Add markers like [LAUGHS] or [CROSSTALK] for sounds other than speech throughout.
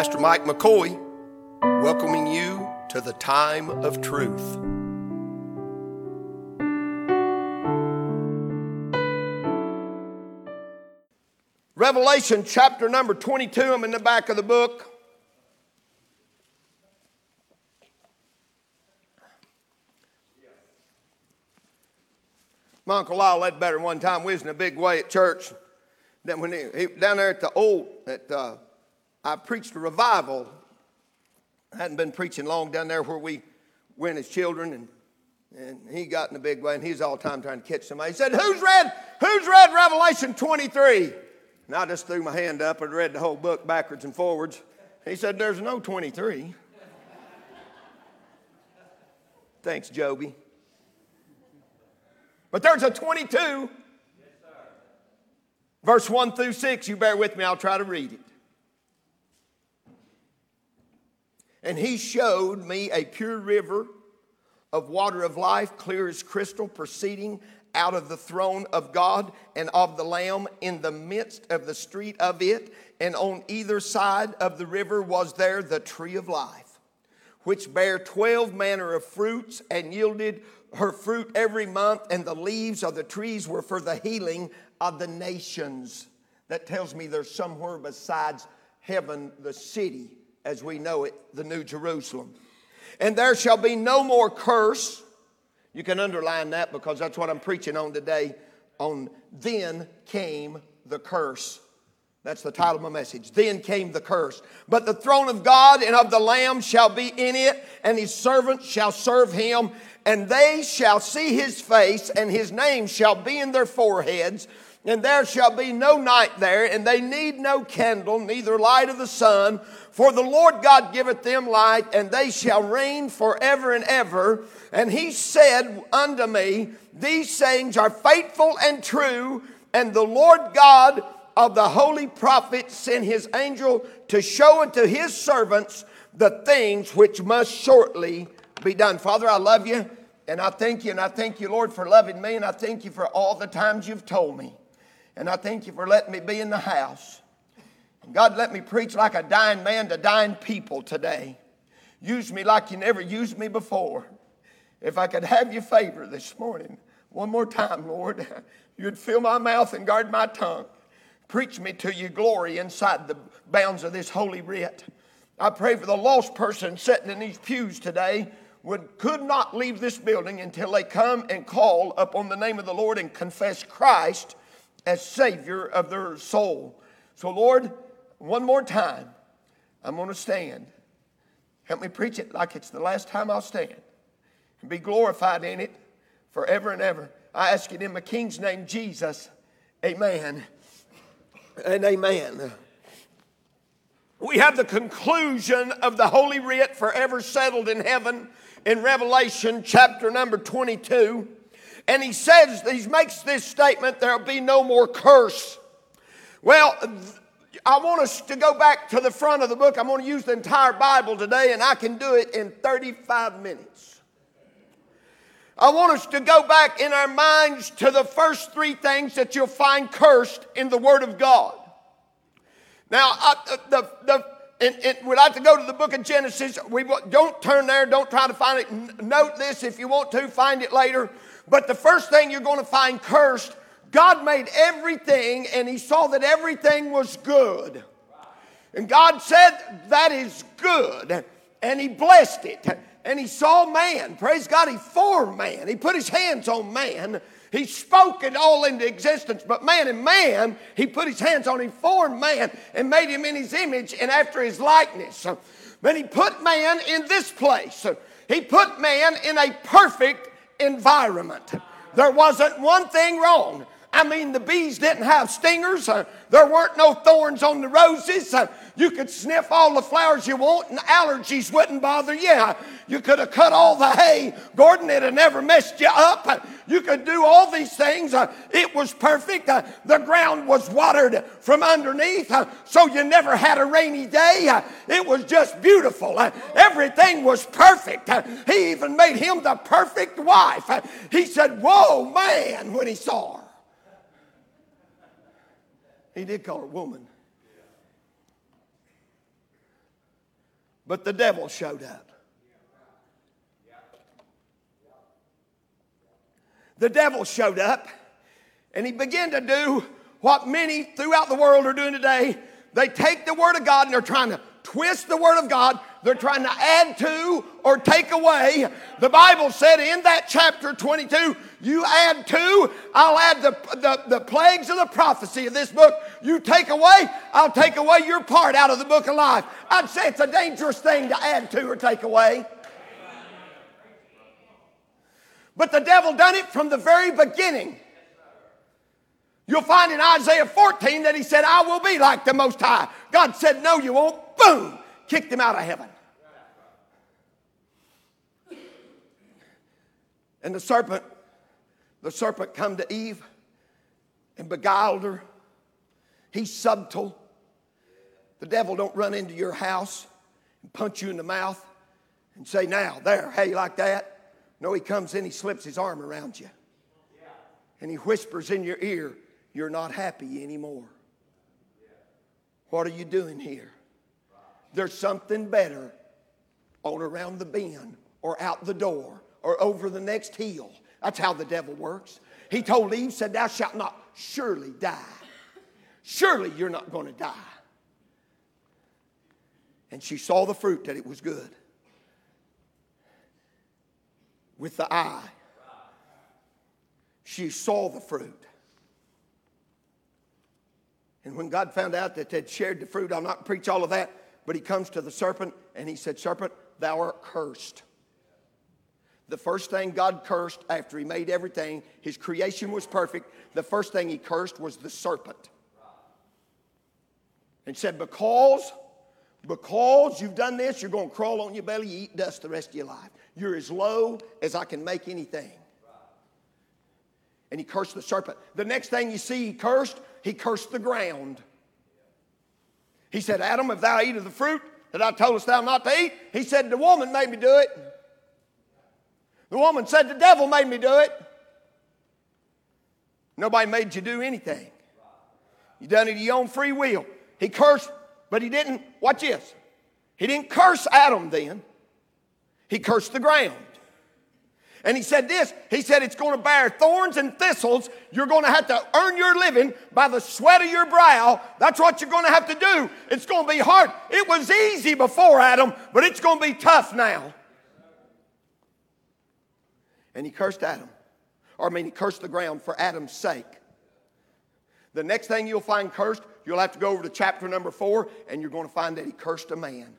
Pastor Mike McCoy, welcoming you to the time of truth. Revelation chapter number 22, I'm in the back of the book. My Uncle Lyle led better one time. We was in a big way at church. Then when he, he down there at the old, at, uh, I preached a revival. I hadn't been preaching long down there where we went as children, and, and he got in a big way, and he's all the time trying to catch somebody. He said, Who's read, who's read Revelation 23? And I just threw my hand up and read the whole book backwards and forwards. He said, There's no 23. Thanks, Joby. But there's a 22. Yes, Verse 1 through 6. You bear with me, I'll try to read it. And he showed me a pure river of water of life, clear as crystal, proceeding out of the throne of God and of the Lamb in the midst of the street of it. And on either side of the river was there the tree of life, which bare twelve manner of fruits and yielded her fruit every month, and the leaves of the trees were for the healing of the nations. That tells me there's somewhere besides heaven, the city as we know it, the New Jerusalem. And there shall be no more curse. You can underline that because that's what I'm preaching on today. On then came the curse. That's the title of my message. Then came the curse. But the throne of God and of the Lamb shall be in it, and his servants shall serve him, and they shall see his face, and his name shall be in their foreheads. And there shall be no night there, and they need no candle, neither light of the sun, for the Lord God giveth them light, and they shall reign forever and ever. And he said unto me, These sayings are faithful and true, and the Lord God of the holy prophets sent his angel to show unto his servants the things which must shortly be done. Father, I love you, and I thank you, and I thank you, Lord, for loving me, and I thank you for all the times you've told me. And I thank you for letting me be in the house. God, let me preach like a dying man to dying people today. Use me like you never used me before. If I could have your favor this morning, one more time, Lord, [LAUGHS] you'd fill my mouth and guard my tongue. Preach me to your glory inside the bounds of this holy writ. I pray for the lost person sitting in these pews today would could not leave this building until they come and call upon the name of the Lord and confess Christ as Savior of their soul. So, Lord, one more time, I'm going to stand. Help me preach it like it's the last time I'll stand and be glorified in it forever and ever. I ask it in my King's name, Jesus. Amen and amen. We have the conclusion of the Holy Writ forever settled in heaven in Revelation chapter number 22. And he says, he makes this statement there'll be no more curse. Well, I want us to go back to the front of the book. I'm going to use the entire Bible today, and I can do it in 35 minutes. I want us to go back in our minds to the first three things that you'll find cursed in the Word of God. Now, I, uh, the, the, and, and we'd like to go to the book of Genesis. We don't turn there. Don't try to find it. Note this if you want to. Find it later. But the first thing you're going to find cursed, God made everything and He saw that everything was good. And God said, That is good. And He blessed it. And He saw man. Praise God, He formed man. He put His hands on man. He spoke it all into existence. But man and man, He put His hands on. He formed man and made him in His image and after His likeness. But He put man in this place. He put man in a perfect environment. There wasn't one thing wrong. I mean, the bees didn't have stingers. Uh, there weren't no thorns on the roses. Uh, you could sniff all the flowers you want and allergies wouldn't bother you. You could have cut all the hay, Gordon, it'd have never messed you up. You could do all these things. It was perfect. The ground was watered from underneath, so you never had a rainy day. It was just beautiful. Everything was perfect. He even made him the perfect wife. He said, Whoa, man, when he saw her. He did call her woman. But the devil showed up. The devil showed up and he began to do what many throughout the world are doing today. They take the Word of God and they're trying to twist the Word of God. They're trying to add to or take away. The Bible said in that chapter 22, you add to, I'll add the, the, the plagues of the prophecy of this book. You take away, I'll take away your part out of the book of life. I'd say it's a dangerous thing to add to or take away. But the devil done it from the very beginning. You'll find in Isaiah 14 that he said, I will be like the Most High. God said, No, you won't. Boom! Kicked him out of heaven. And the serpent, the serpent come to Eve and beguiled her. He's subtle. The devil don't run into your house and punch you in the mouth and say, now, there, you like that? No, he comes in, he slips his arm around you. And he whispers in your ear, you're not happy anymore. What are you doing here? There's something better on around the bend or out the door or over the next hill. That's how the devil works. He told Eve, said, Thou shalt not surely die. Surely you're not going to die. And she saw the fruit that it was good with the eye. She saw the fruit. And when God found out that they'd shared the fruit, I'll not preach all of that, but he comes to the serpent and he said, Serpent, thou art cursed. The first thing God cursed after he made everything, his creation was perfect. The first thing he cursed was the serpent. And said, Because, because you've done this, you're going to crawl on your belly, eat dust the rest of your life. You're as low as I can make anything. And he cursed the serpent. The next thing you see he cursed, he cursed the ground. He said, Adam, if thou eat of the fruit that I told us thou not to eat, he said, the woman made me do it. The woman said, The devil made me do it. Nobody made you do anything. You done it of your own free will. He cursed, but he didn't, watch this. He didn't curse Adam then. He cursed the ground. And he said this He said, It's going to bear thorns and thistles. You're going to have to earn your living by the sweat of your brow. That's what you're going to have to do. It's going to be hard. It was easy before Adam, but it's going to be tough now and he cursed Adam. Or, I mean, he cursed the ground for Adam's sake. The next thing you'll find cursed, you'll have to go over to chapter number four, and you're going to find that he cursed a man.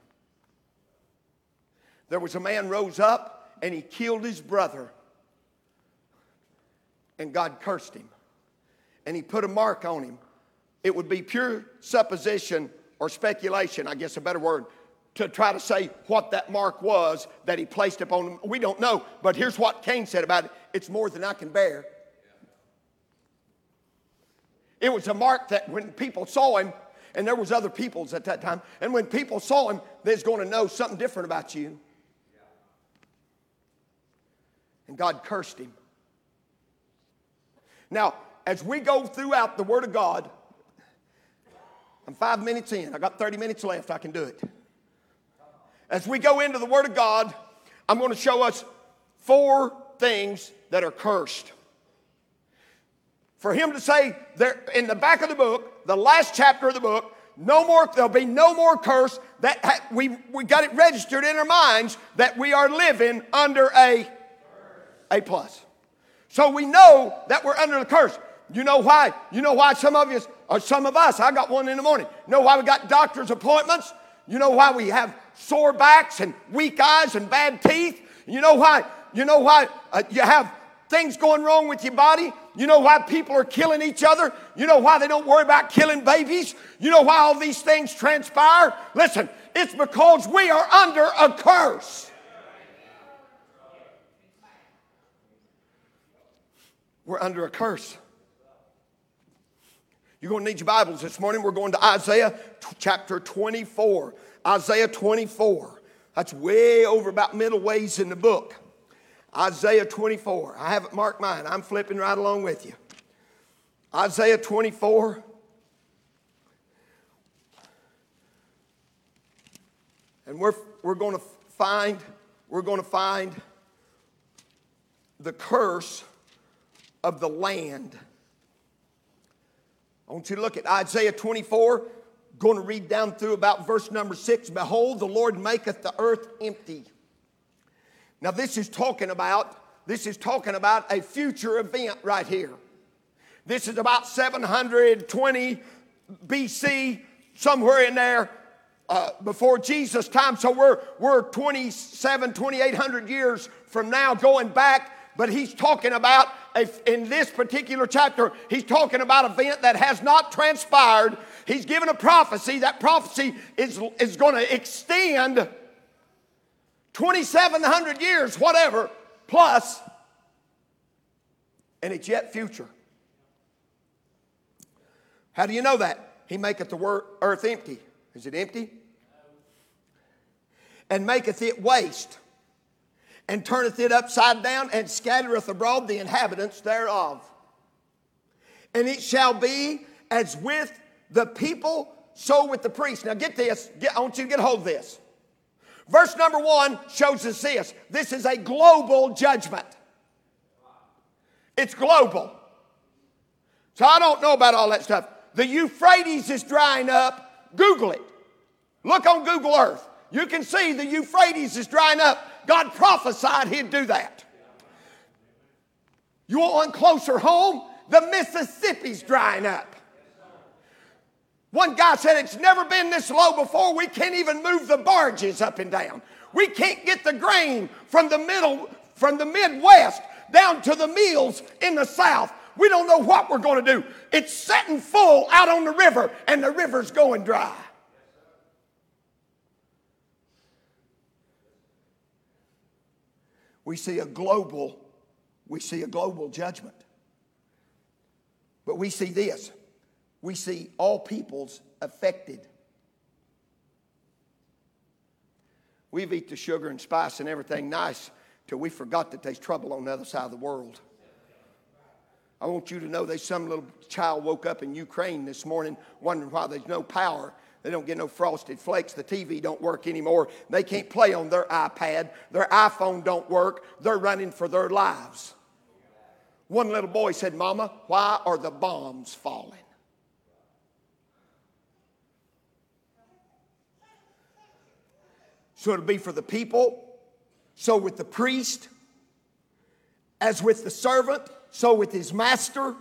There was a man rose up and he killed his brother. And God cursed him. And he put a mark on him. It would be pure supposition or speculation, I guess a better word, to try to say what that mark was that he placed upon him. We don't know, but here's what Cain said about it it's more than I can bear. It was a mark that when people saw him, and there was other peoples at that time, and when people saw him, they's going to know something different about you. And God cursed him. Now, as we go throughout the Word of God, I'm five minutes in. I got 30 minutes left. I can do it. As we go into the Word of God, I'm going to show us four things that are cursed. For him to say there in the back of the book, the last chapter of the book, no more, there'll be no more curse. That ha, we, we got it registered in our minds that we are living under a A plus. So we know that we're under the curse. You know why? You know why some of you, or some of us, I got one in the morning. You know why we got doctor's appointments? You know why we have sore backs and weak eyes and bad teeth? You know why? You know why uh, you have things going wrong with your body? You know why people are killing each other? You know why they don't worry about killing babies? You know why all these things transpire? Listen, it's because we are under a curse. We're under a curse. You're going to need your Bibles this morning. We're going to Isaiah chapter 24. Isaiah 24. That's way over about middle ways in the book. Isaiah 24. I haven't marked mine. I'm flipping right along with you. Isaiah 24. And we're, we're going to find, we're going to find the curse of the land. I want you to look at Isaiah 24, going to read down through about verse number six. Behold, the Lord maketh the earth empty. Now, this is talking about, this is talking about a future event right here. This is about 720 BC, somewhere in there. Uh, before Jesus' time, so we're, we're 27, 2800 years from now going back but he's talking about, in this particular chapter, he's talking about an event that has not transpired. He's given a prophecy. That prophecy is, is going to extend 2,700 years, whatever, plus, and it's yet future. How do you know that? He maketh the earth empty. Is it empty? And maketh it waste and turneth it upside down and scattereth abroad the inhabitants thereof. And it shall be as with the people, so with the priests. Now get this, get, I want you to get hold of this. Verse number one shows us this this is a global judgment. It's global. So I don't know about all that stuff. The Euphrates is drying up. Google it. Look on Google Earth. You can see the Euphrates is drying up. God prophesied he'd do that. You want one closer home? The Mississippi's drying up. One guy said it's never been this low before. We can't even move the barges up and down. We can't get the grain from the middle, from the Midwest down to the mills in the South. We don't know what we're going to do. It's setting full out on the river, and the river's going dry. We see a global we see a global judgment. But we see this. We see all peoples affected. We've eat the sugar and spice and everything nice till we forgot that there's trouble on the other side of the world. I want you to know there's some little child woke up in ukraine this morning wondering why there's no power they don't get no frosted flakes. The TV don't work anymore. They can't play on their iPad. Their iPhone don't work. They're running for their lives. One little boy said, Mama, why are the bombs falling? So it'll be for the people, so with the priest, as with the servant, so with his master,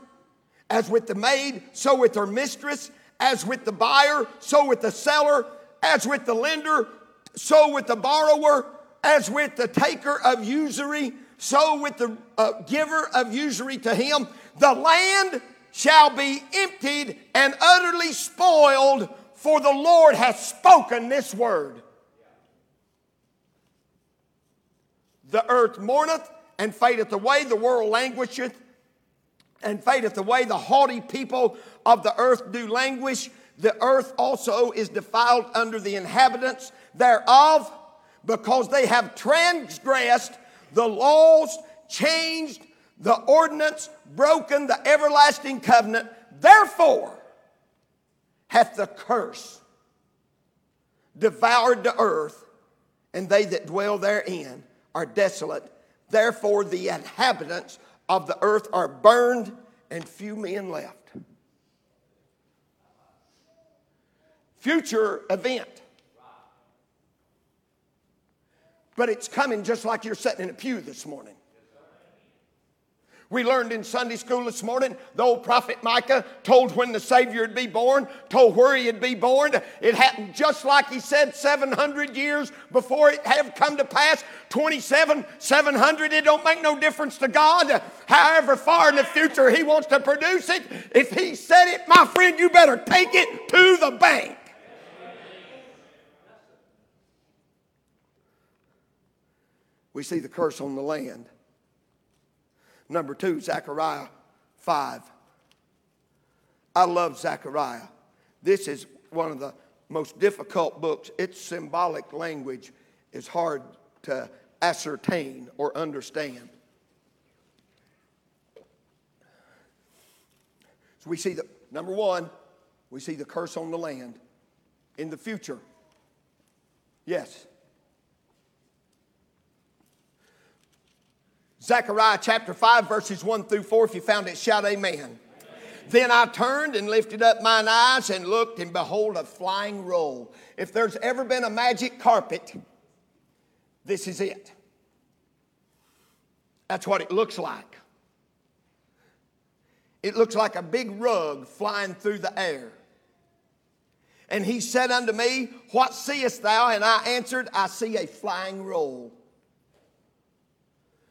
as with the maid, so with her mistress, as with the buyer, so with the seller, as with the lender, so with the borrower, as with the taker of usury, so with the uh, giver of usury to him. The land shall be emptied and utterly spoiled, for the Lord hath spoken this word. The earth mourneth and fadeth away, the world languisheth and fadeth away. The haughty people of the earth do languish. The earth also is defiled under the inhabitants thereof because they have transgressed the laws, changed the ordinance, broken the everlasting covenant. Therefore, hath the curse devoured the earth, and they that dwell therein are desolate. Therefore, the inhabitants of the earth are burned, and few men left. Future event. But it's coming just like you're sitting in a pew this morning. We learned in Sunday school this morning the old prophet Micah told when the Savior would be born, told where he'd be born. It happened just like he said 700 years before it had come to pass. 27, 700, it don't make no difference to God. However far in the future he wants to produce it, if he said it, my friend, you better take it to the bank. We see the curse on the land. Number two, Zechariah 5. I love Zechariah. This is one of the most difficult books. Its symbolic language is hard to ascertain or understand. So we see the number one, we see the curse on the land in the future. Yes. Zechariah chapter 5, verses 1 through 4. If you found it, shout amen. amen. Then I turned and lifted up mine eyes and looked, and behold, a flying roll. If there's ever been a magic carpet, this is it. That's what it looks like. It looks like a big rug flying through the air. And he said unto me, What seest thou? And I answered, I see a flying roll.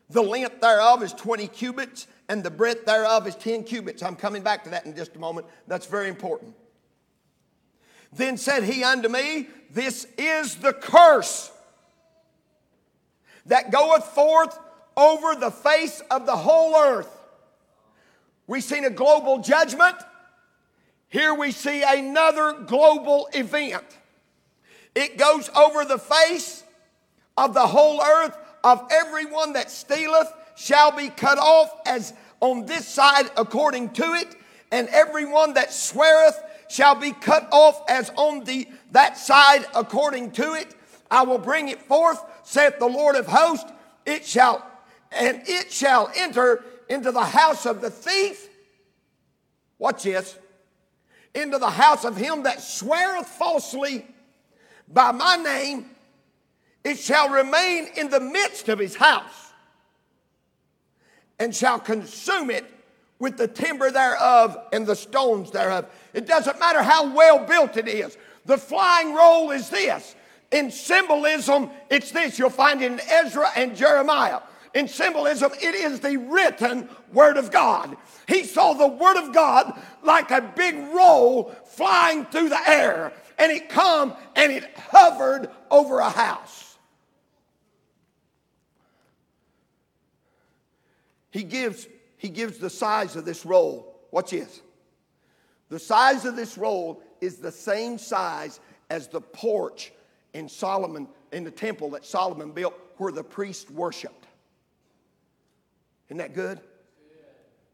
The length thereof is 20 cubits, and the breadth thereof is 10 cubits. I'm coming back to that in just a moment. That's very important. Then said he unto me, This is the curse that goeth forth over the face of the whole earth. We've seen a global judgment. Here we see another global event. It goes over the face of the whole earth of everyone that stealeth shall be cut off as on this side according to it, and everyone that sweareth shall be cut off as on the that side according to it. I will bring it forth, saith the Lord of hosts. It shall, and it shall enter into the house of the thief. Watch this into the house of him that sweareth falsely by my name, it shall remain in the midst of his house, and shall consume it with the timber thereof and the stones thereof. It doesn't matter how well built it is. The flying roll is this. In symbolism, it's this. You'll find it in Ezra and Jeremiah. In symbolism, it is the written Word of God. He saw the Word of God like a big roll flying through the air, and it come and it hovered over a house. He gives, he gives the size of this roll. Watch this. The size of this roll is the same size as the porch in Solomon, in the temple that Solomon built where the priest worshiped. Isn't that good?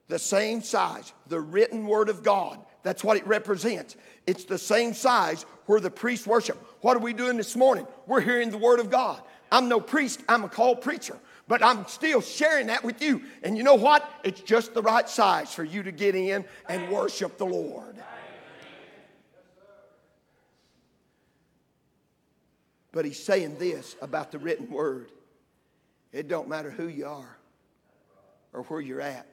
The same size, the written word of God. That's what it represents. It's the same size where the priest worship. What are we doing this morning? We're hearing the word of God. I'm no priest, I'm a called preacher, but I'm still sharing that with you. And you know what? It's just the right size for you to get in and worship the Lord. But he's saying this about the written word. It don't matter who you are or where you're at.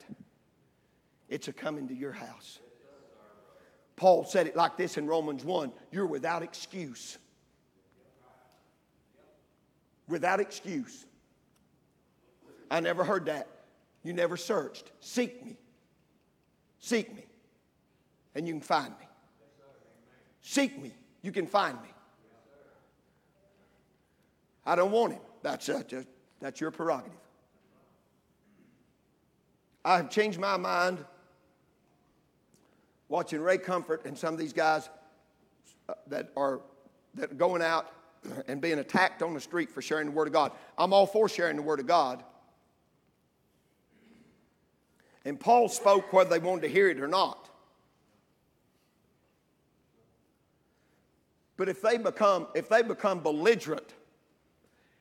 It's a coming to your house. Paul said it like this in Romans 1 You're without excuse. Without excuse. I never heard that. You never searched. Seek me. Seek me, and you can find me. Seek me, you can find me. I don't want him. That's, uh, that's your prerogative. I have changed my mind watching Ray Comfort and some of these guys uh, that are that are going out and being attacked on the street for sharing the Word of God. I'm all for sharing the Word of God. And Paul spoke whether they wanted to hear it or not. But if they become if they become belligerent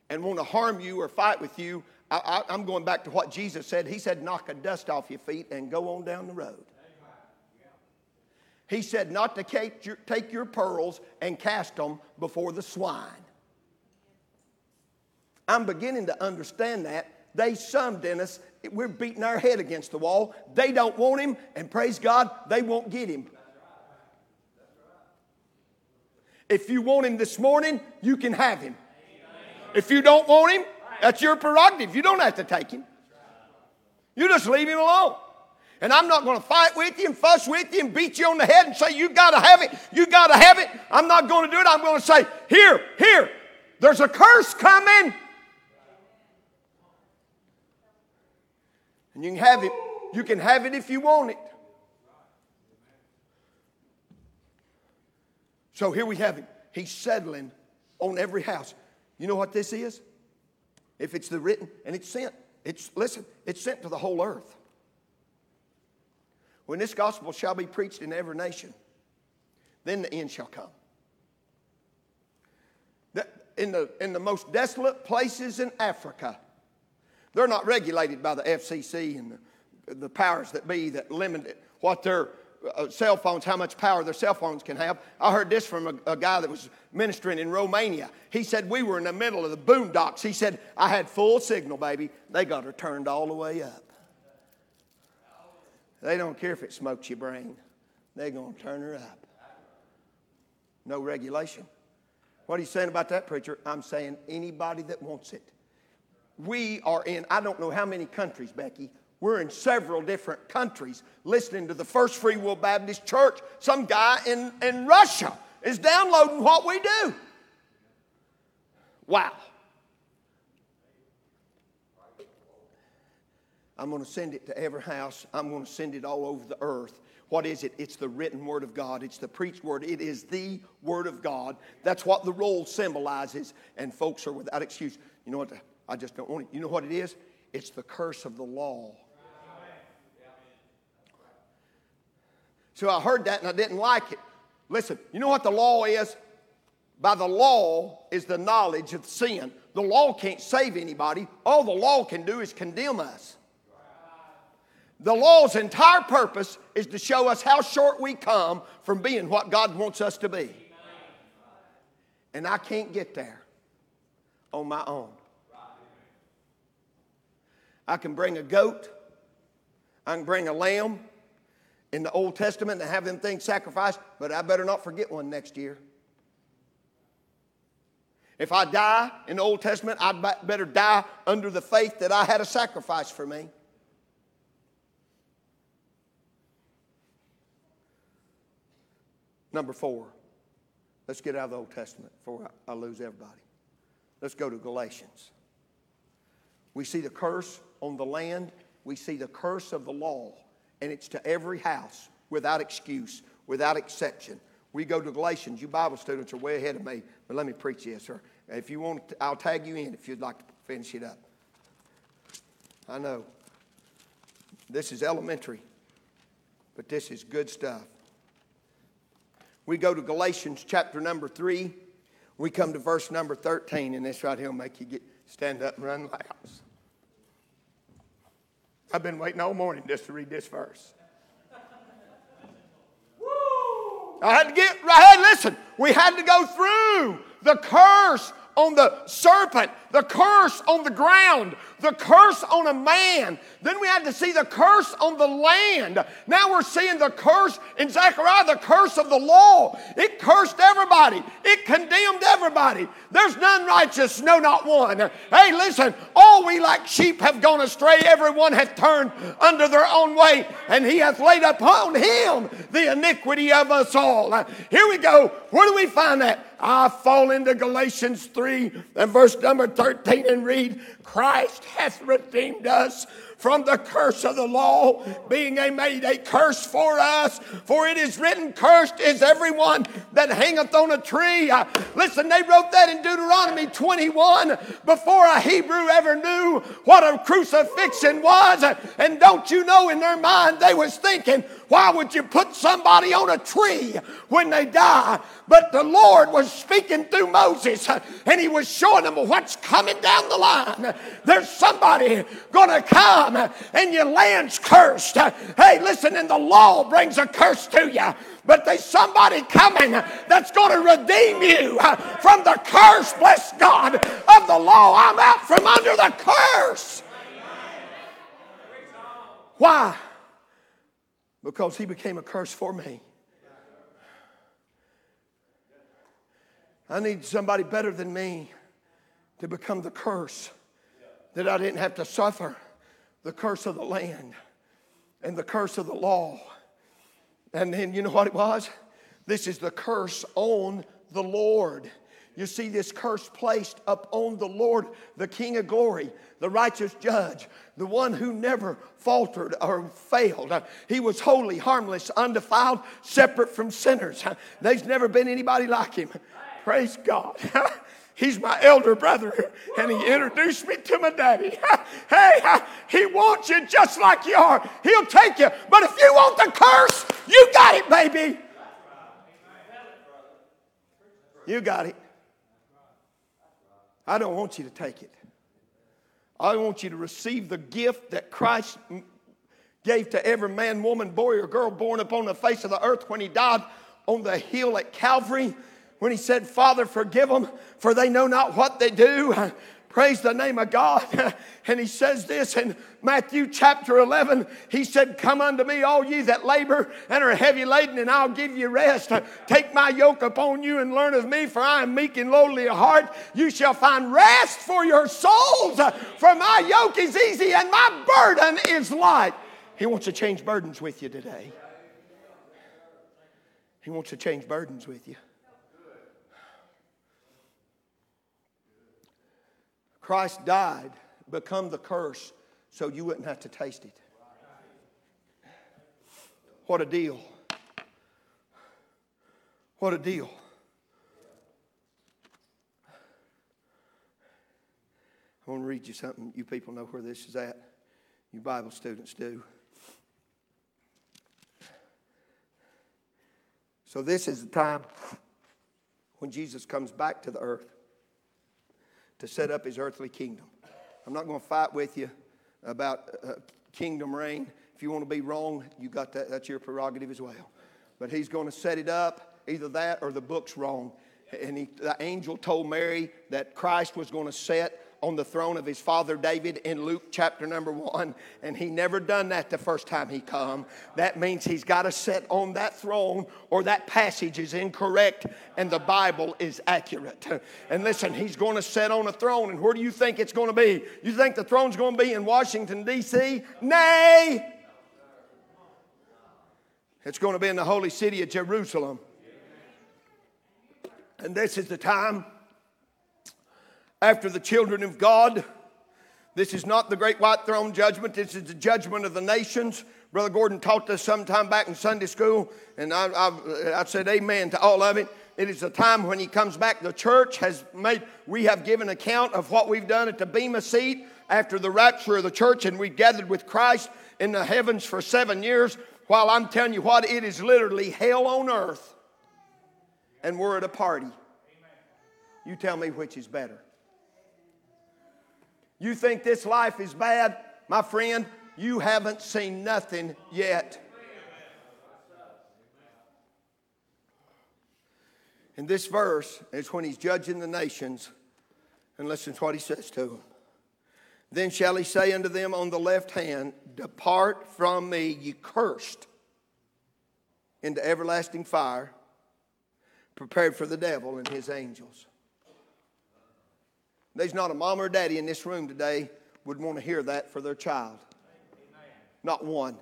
and want to harm you or fight with you, I, am going back to what Jesus said. He said, knock a dust off your feet and go on down the road. He said, not to take your, take your pearls and cast them before the swine. I'm beginning to understand that. They, some dentists, we're beating our head against the wall. They don't want him, and praise God, they won't get him. If you want him this morning, you can have him. If you don't want him, that's your prerogative. You don't have to take him. You just leave him alone. And I'm not going to fight with you and fuss with you and beat you on the head and say, You got to have it. You got to have it. I'm not going to do it. I'm going to say, Here, here, there's a curse coming. And you can have it. You can have it if you want it. So here we have him. He's settling on every house. You know what this is? If it's the written, and it's sent, it's, listen, it's sent to the whole earth. When this gospel shall be preached in every nation, then the end shall come. In the, in the most desolate places in Africa, they're not regulated by the FCC and the, the powers that be that limit what their uh, cell phones, how much power their cell phones can have. I heard this from a, a, guy that was ministering in Romania. He said, We were in the middle of the boondocks. He said, I had full signal, baby. They got her turned all the way up. They don't care if it smokes your brain, they're going to turn her up. No regulation. What are you saying about that, preacher? I'm saying anybody that wants it. We are in, I don't know how many countries, Becky. We're in several different countries listening to the First Free Will Baptist Church. Some guy in, in Russia is downloading what we do. Wow. I'm going to send it to every house. I'm going to send it all over the earth. What is it? It's the written word of God. It's the preached word. It is the word of God. That's what the roll symbolizes. And folks are without excuse. You know what? I just don't want it. You know what it is? It's the curse of the law. So I heard that and I didn't like it. Listen, you know what the law is? By the law is the knowledge of sin. The law can't save anybody. All the law can do is condemn us. The law's entire purpose is to show us how short we come from being what God wants us to be. And I can't get there on my own. I can bring a goat, I can bring a lamb in the Old Testament and have them things sacrificed, but I better not forget one next year. If I die in the Old Testament, I'd better die under the faith that I had a sacrifice for me. Number four, let's get out of the Old Testament before I lose everybody. Let's go to Galatians. We see the curse on the land, we see the curse of the law, and it's to every house without excuse, without exception. We go to Galatians. You Bible students are way ahead of me, but let me preach this, sir. If you want, I'll tag you in if you'd like to finish it up. I know this is elementary, but this is good stuff. We go to Galatians chapter number 3. We come to verse number 13, and this right here will make you get, stand up and run laps. I've been waiting all morning just to read this verse. I had to get, I had, listen, we had to go through the curse on the serpent, the curse on the ground, the curse on a man. Then we had to see the curse on the land. Now we're seeing the curse in Zechariah, the curse of the law. It cursed everybody, it condemned everybody. There's none righteous, no, not one. Hey, listen, all we like sheep have gone astray, everyone hath turned under their own way, and he hath laid upon him the iniquity of us all. Here we go. Where do we find that? I fall into Galatians 3 and verse number 13 and read, Christ hath redeemed us from the curse of the law, being a made a curse for us. For it is written, Cursed is everyone that hangeth on a tree. Uh, listen, they wrote that in Deuteronomy 21 before a Hebrew ever knew what a crucifixion was. And don't you know, in their mind, they was thinking, why would you put somebody on a tree when they die? But the Lord was speaking through Moses and he was showing them what's coming down the line. There's somebody going to come and your land's cursed. Hey, listen, and the law brings a curse to you but there's somebody coming that's going to redeem you from the curse, bless God, of the law. I'm out from under the curse. Why? because he became a curse for me. I need somebody better than me to become the curse that I didn't have to suffer the curse of the land and the curse of the law. And then you know what it was? This is the curse on the Lord. You see this curse placed upon the Lord, the King of glory, the righteous judge, the one who never faltered or failed. He was holy, harmless, undefiled, separate from sinners. There's never been anybody like him. Praise God. [LAUGHS] He's my elder brother, and he introduced me to my daddy. [LAUGHS] hey, he wants you just like you are. He'll take you. But if you want the curse, you got it, baby. You got it. I don't want you to take it. I want you to receive the gift that Christ gave to every man, woman, boy, or girl born upon the face of the earth when he died on the hill at Calvary. When he said, Father, forgive them, for they know not what they do. [LAUGHS] Praise the name of God. [LAUGHS] And he says this in Matthew chapter 11. He said, Come unto me, all ye that labor and are heavy laden, and I'll give you rest. Take my yoke upon you and learn of me, for I am meek and lowly of heart. You shall find rest for your souls. For my yoke is easy and my burden is light. He wants to change burdens with you today. He wants to change burdens with you. Christ died, become the curse, so you wouldn't have to taste it. What a deal. What a deal. I want to read you something. You people know where this is at. You Bible students do. So, this is the time when Jesus comes back to the earth to set up his earthly kingdom. I'm not going to fight with you about uh, kingdom reign. If you want to be wrong, you got that. That's your prerogative as well. But he's going to set it up, either that or the book's wrong. And he, the angel told Mary that Christ was going to set on the throne of his father David in Luke chapter number one, and he never done that the first time he come. That means he's got to sit on that throne, or that passage is incorrect, and the Bible is accurate. And listen, he's going to sit on a throne, and where do you think it's going to be? You think the throne's going to be in Washington D.C.? Nay. It's going to be in the holy city of Jerusalem. And this is the time after the children of God. This is not the great white throne judgment. This is the judgment of the nations. Brother Gordon taught us sometime back in Sunday school, and I, I, I said amen to all of it. It is a time when he comes back. The church has made, we have given account of what we've done at the Bema seat after the rapture of the church, and we gathered with Christ in the heavens for seven years. While I'm telling you what, it is literally hell on earth, and we're at a party. You tell me which is better. You think this life is bad? My friend, you haven't seen nothing yet. In this verse, it's when he's judging the nations, and listen to what he says to them. Then shall he say unto them on the left hand, Depart from me, ye cursed, into everlasting fire, prepared for the devil and his angels. There's not a mom or daddy in this room today would want to hear that for their child. Not one.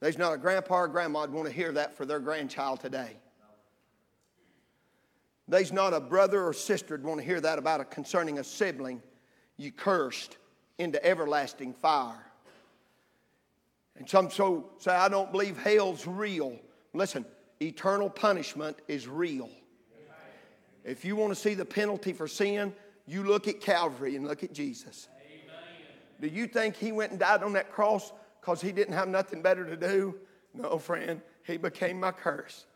There's not a grandpa or grandma would want to hear that for their grandchild today. There's not a brother or sister would want to hear that about a concerning a sibling you cursed into everlasting fire. And some so say, I don't believe hell's real. Listen, eternal punishment is real. If you want to see the penalty for sin, you look at Calvary and look at Jesus. Amen. Do you think he went and died on that cross because he didn't have nothing better to do? No, friend. He became my curse.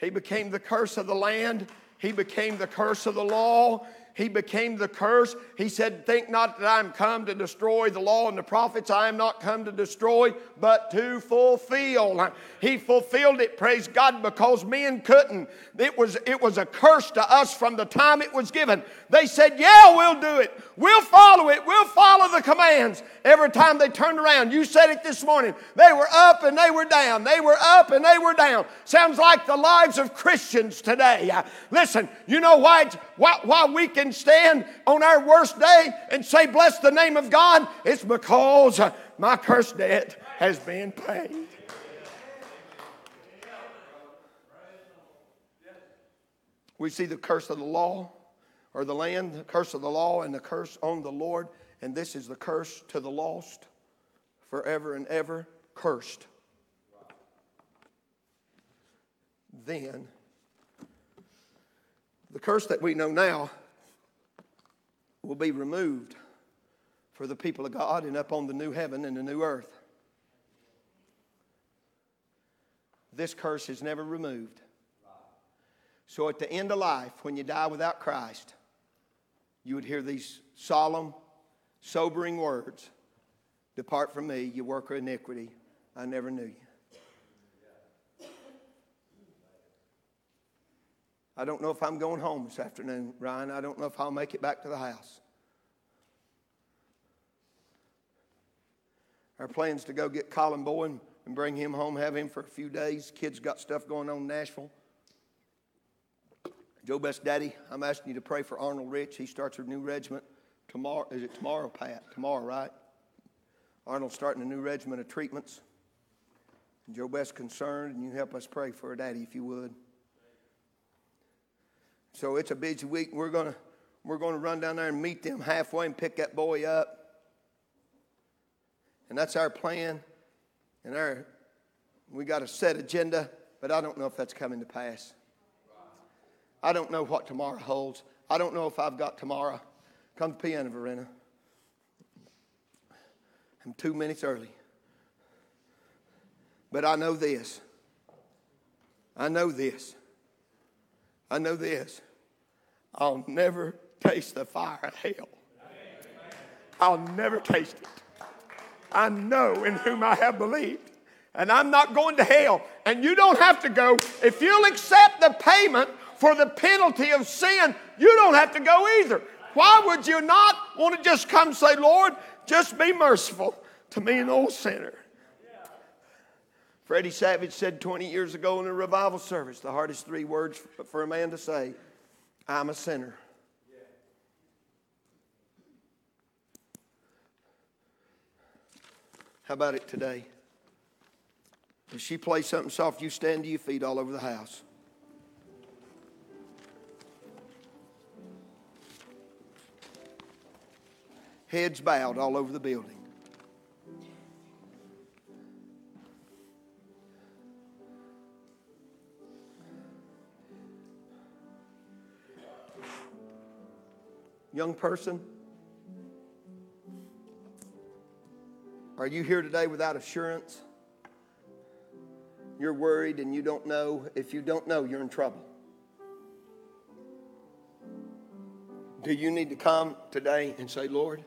He became the curse of the land. He became the curse of the law he became the curse. He said, Think not that I am come to destroy the law and the prophets. I am not come to destroy, but to fulfill. He fulfilled it, praise God, because men couldn't. It was, it was a curse to us from the time it was given. They said, Yeah, we'll do it. We'll follow it. We'll follow the commands. Every time they turned around, you said it this morning, they were up and they were down. They were up and they were down. Sounds like the lives of Christians today. Listen, you know why, why, why we can can stand on our worst day and say, Bless the name of God, it's because my cursed debt has been paid. We see the curse of the law or the land, the curse of the law, and the curse on the Lord. And this is the curse to the lost forever and ever cursed. Then, the curse that we know now will be removed for the people of God and up on the new heaven and the new earth. This curse is never removed. So at the end of life, when you die without Christ, you would hear these solemn, sobering words Depart from me, you worker iniquity. I never knew you. I don't know if I'm going home this afternoon, Ryan. I don't know if I'll make it back to the house. Our plan's to go get Colin Bowen and bring him home, have him for a few days. Kids got stuff going on in Nashville. Joe Best Daddy, I'm asking you to pray for Arnold Rich. He starts a new regiment tomorrow. Is it tomorrow, Pat? Tomorrow, right? Arnold's starting a new regiment of treatments. And Joe Best concerned, and you help us pray for her daddy if you would. So it's a busy week. We're gonna we're gonna run down there and meet them halfway and pick that boy up. And that's our plan. And our we got a set agenda, but I don't know if that's coming to pass. I don't know what tomorrow holds. I don't know if I've got tomorrow. Come to piano, Verena. I'm two minutes early. But I know this. I know this. I know this. I'll never taste the fire of hell. I'll never taste it. I know in whom I have believed. And I'm not going to hell. And you don't have to go. If you'll accept the payment for the penalty of sin, you don't have to go either. Why would you not want to just come say, Lord, just be merciful to me, an old sinner? Freddie Savage said 20 years ago in a revival service the hardest three words for a man to say I'm a sinner. How about it today? If she plays something soft, you stand to your feet all over the house. heads bowed all over the building. Young person, are you here today without assurance? You're worried and you don't know. If you don't know, you're in trouble. Do you need to come today and say, Lord,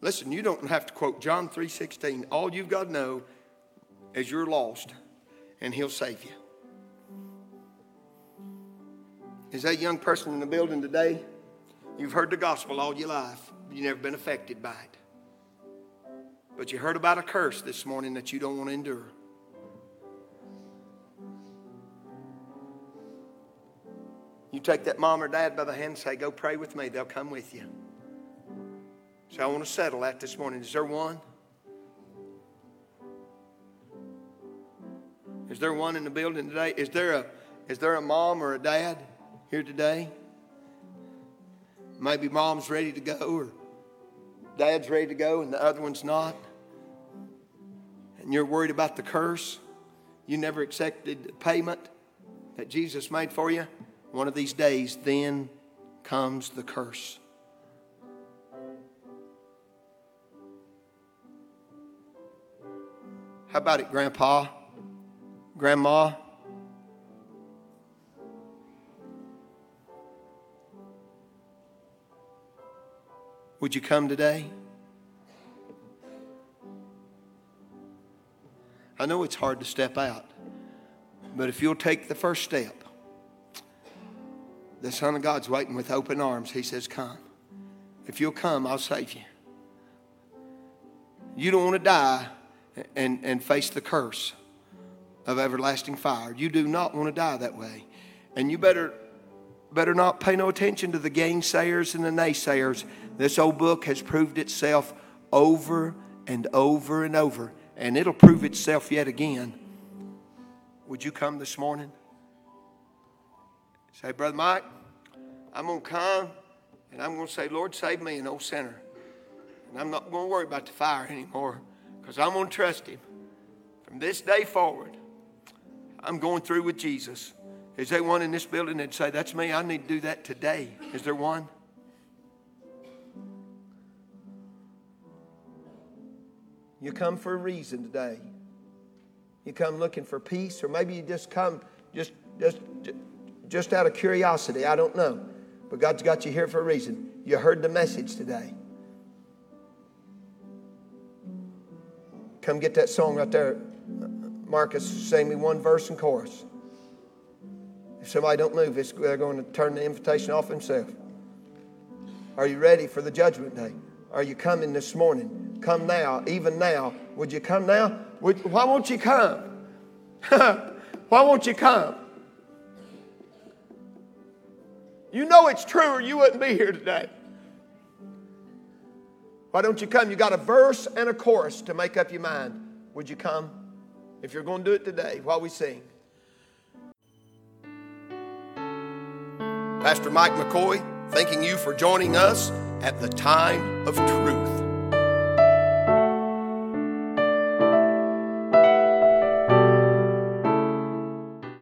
Listen, you don't have to quote John 3:16. All you've got to know is you're lost and he'll save you. Is that young person in the building today? You've heard the gospel all your life. You've never been affected by it. But you heard about a curse this morning that you don't want to endure. You take that mom or dad by the hand and say, Go pray with me. They'll come with you. So I want to settle that this morning. Is there one? Is there one in the building today? Is there a is there a mom or a dad here today? Maybe mom's ready to go or dad's ready to go and the other one's not. And you're worried about the curse. You never accepted the payment that Jesus made for you. One of these days, then comes the curse. How about it, Grandpa? Grandma? Would you come today? I know it's hard to step out, but if you'll take the first step, the Son of God's waiting with open arms. He says, Come. If you'll come, I'll save you. You don't want to die and, and face the curse of everlasting fire. You do not want to die that way. And you better, better not pay no attention to the gainsayers and the naysayers. This old book has proved itself over and over and over, and it'll prove itself yet again. Would you come this morning? Say, Brother Mike, I'm going to come and I'm going to say, Lord, save me, an old sinner. And I'm not going to worry about the fire anymore because I'm going to trust Him. From this day forward, I'm going through with Jesus. Is there one in this building that'd say, That's me? I need to do that today? Is there one? You come for a reason today. You come looking for peace, or maybe you just come just just just out of curiosity. I don't know. But God's got you here for a reason. You heard the message today. Come get that song right there. Marcus, sing me one verse and chorus. If somebody don't move, they're going to turn the invitation off himself. Are you ready for the judgment day? Are you coming this morning? Come now, even now. Would you come now? Would, why won't you come? [LAUGHS] why won't you come? You know it's true, or you wouldn't be here today. Why don't you come? You got a verse and a chorus to make up your mind. Would you come? If you're going to do it today while we sing. Pastor Mike McCoy, thanking you for joining us at the time of truth.